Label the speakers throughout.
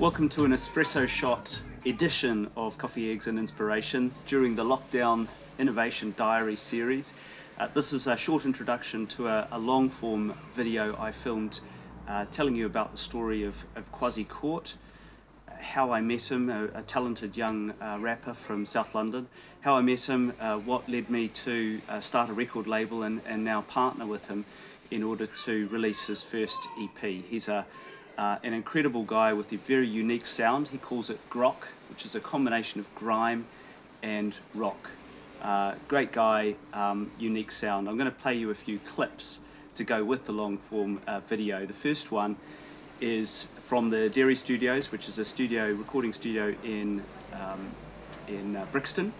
Speaker 1: Welcome to an espresso shot edition of Coffee, Eggs and Inspiration during the Lockdown Innovation Diary series. Uh, this is a short introduction to a, a long form video I filmed uh, telling you about the story of, of Kwasi Court, how I met him, a, a talented young uh, rapper from South London, how I met him, uh, what led me to uh, start a record label and, and now partner with him in order to release his first EP. He's a uh, an incredible guy with a very unique sound. He calls it grok, which is a combination of grime and rock. Uh, great guy, um, unique sound. I'm going to play you a few clips to go with the long form uh, video. The first one is from the Dairy Studios, which is a studio recording studio in um, in uh, Brixton,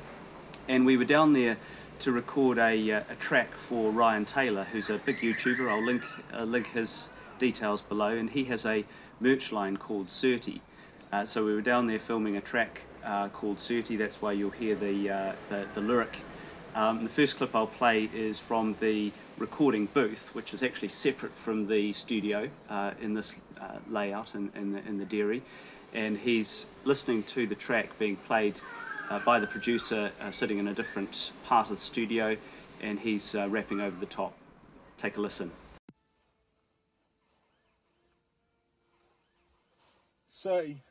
Speaker 1: and we were down there to record a, uh, a track for Ryan Taylor, who's a big YouTuber. I'll link uh, link his details below, and he has a merch line called Certi. Uh, so we were down there filming a track uh, called Certi. That's why you'll hear the uh, the, the, lyric. Um, the first clip I'll play is from the recording booth, which is actually separate from the studio uh, in this uh, layout in, in, the, in the dairy. And he's listening to the track being played uh, by the producer sitting in a different part of the studio, and he's rapping over the top. Take a listen.
Speaker 2: Say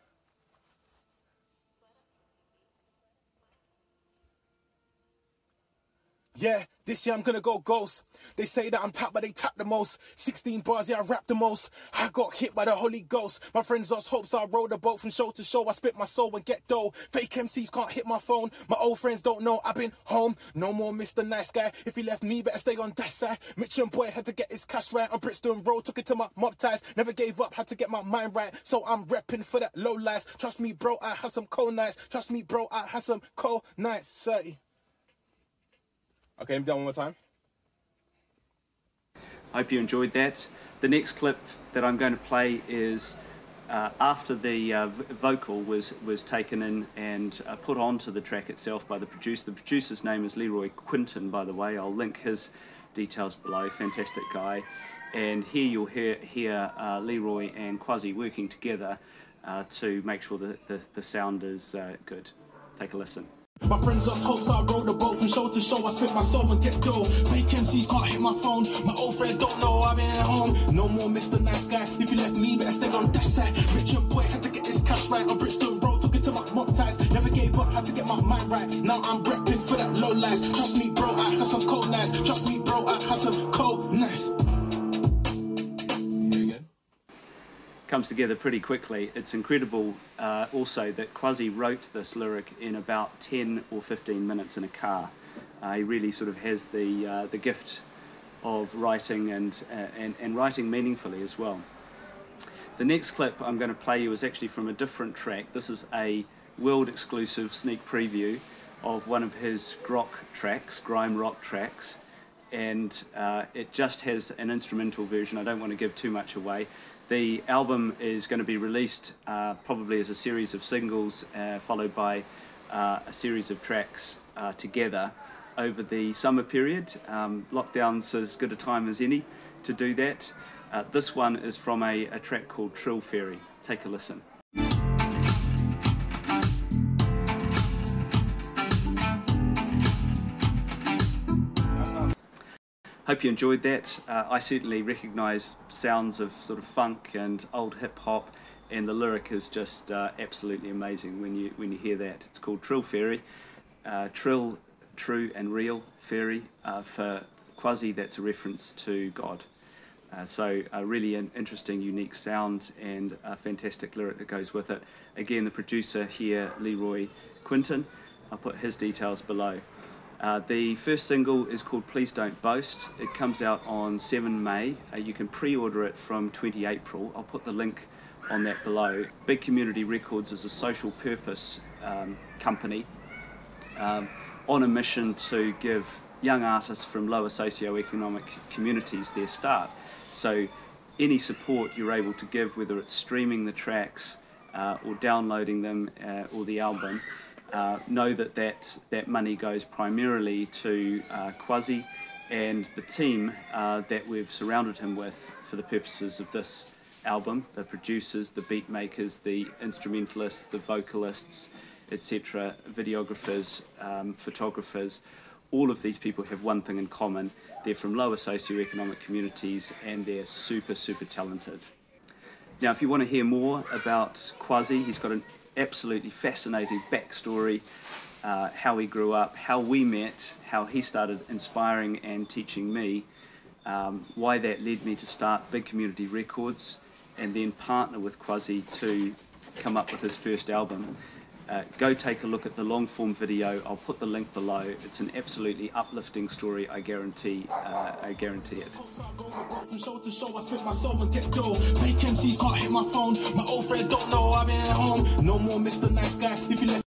Speaker 2: Yeah, this year I'm gonna go ghost. They say that I'm tap, but they tap the most. 16 bars, yeah, I rap the most. I got hit by the Holy Ghost. My friends lost hope, so I rode the boat from show to show. I spit my soul and get dough. Fake MCs can't hit my phone. My old friends don't know I've been home. No more Mr. Nice Guy. If he left me, better stay on that side. Mitch and boy had to get his cash right on Brixton Road. Took it to my mob ties. Never gave up, had to get my mind right. So I'm repping for that low lies. Trust me, bro, I had some cold nights. Trust me, bro, I had some cold nights. 30. Okay, I'm done one more time.
Speaker 1: Hope you enjoyed that. The next clip that I'm going to play is uh, after the uh, vocal was was taken in and uh, put onto the track itself by the producer. The producer's name is Leroy Quinton, by the way. I'll link his details below. Fantastic guy. And here you'll hear, hear uh, Leroy and Kwasi working together uh, to make sure that the, the sound is uh, good. Take a listen.
Speaker 2: My friends lost hopes, I rode the boat from show to show. I spit my soul and get dough. Fake MCs can't hit my phone. My old friends don't know I've been at home. No more Mr. Nice Guy. If you left me, better stay on that side. Rich and boy had to get his cash right on Brixton Road. Took it to my mob ties. Never gave up, had to get my mind right. Now I'm repping for that low lies. Trust me, bro, I had some cold nights. Trust me, bro, I had some cold nights.
Speaker 1: Comes together pretty quickly. It's incredible uh, also that Kwasi wrote this lyric in about 10 or 15 minutes in a car. Uh, he really sort of has the, uh, the gift of writing and, uh, and, and writing meaningfully as well. The next clip I'm going to play you is actually from a different track. This is a world exclusive sneak preview of one of his grok tracks, grime rock tracks and uh, it just has an instrumental version. I don't want to give too much away. The album is going to be released uh, probably as a series of singles, uh, followed by uh, a series of tracks uh, together over the summer period. Um, lockdown's as good a time as any to do that. Uh, this one is from a, a track called Trill Fairy. Take a listen. Hope you enjoyed that. Uh, I certainly recognise sounds of sort of funk and old hip hop, and the lyric is just uh, absolutely amazing when you when you hear that. It's called Trill Fairy. Uh, trill, true and real fairy. Uh, for Kwasi, that's a reference to God. Uh, so a really an interesting, unique sound and a fantastic lyric that goes with it. Again, the producer here, Leroy Quinton. I'll put his details below. Uh, the first single is called Please Don't Boast. It comes out on 7 May. Uh, you can pre order it from 20 April. I'll put the link on that below. Big Community Records is a social purpose um, company um, on a mission to give young artists from lower socioeconomic communities their start. So, any support you're able to give, whether it's streaming the tracks uh, or downloading them uh, or the album, uh, know that, that that money goes primarily to uh, and the team uh, that we've surrounded him with for the purposes of this album, the producers, the beat makers, the instrumentalists, the vocalists, etc., videographers, um, photographers, all of these people have one thing in common. They're from lower socioeconomic communities and they're super, super talented. Now, if you want to hear more about Kwasi, he's got an absolutely fascinating backstory, uh, how he grew up, how we met, how he started inspiring and teaching me, um, why that led me to start Big Community Records and then partner with Kwasi to come up with his first album. Uh, go take a look at the long form video. I'll put the link below. It's an absolutely uplifting story. I guarantee. Uh, I guarantee it. From show to show, I spit my soul and get dough. MCs can't hit my phone. My old friends don't know I'm at home. No more Mr. Nice Guy. If you let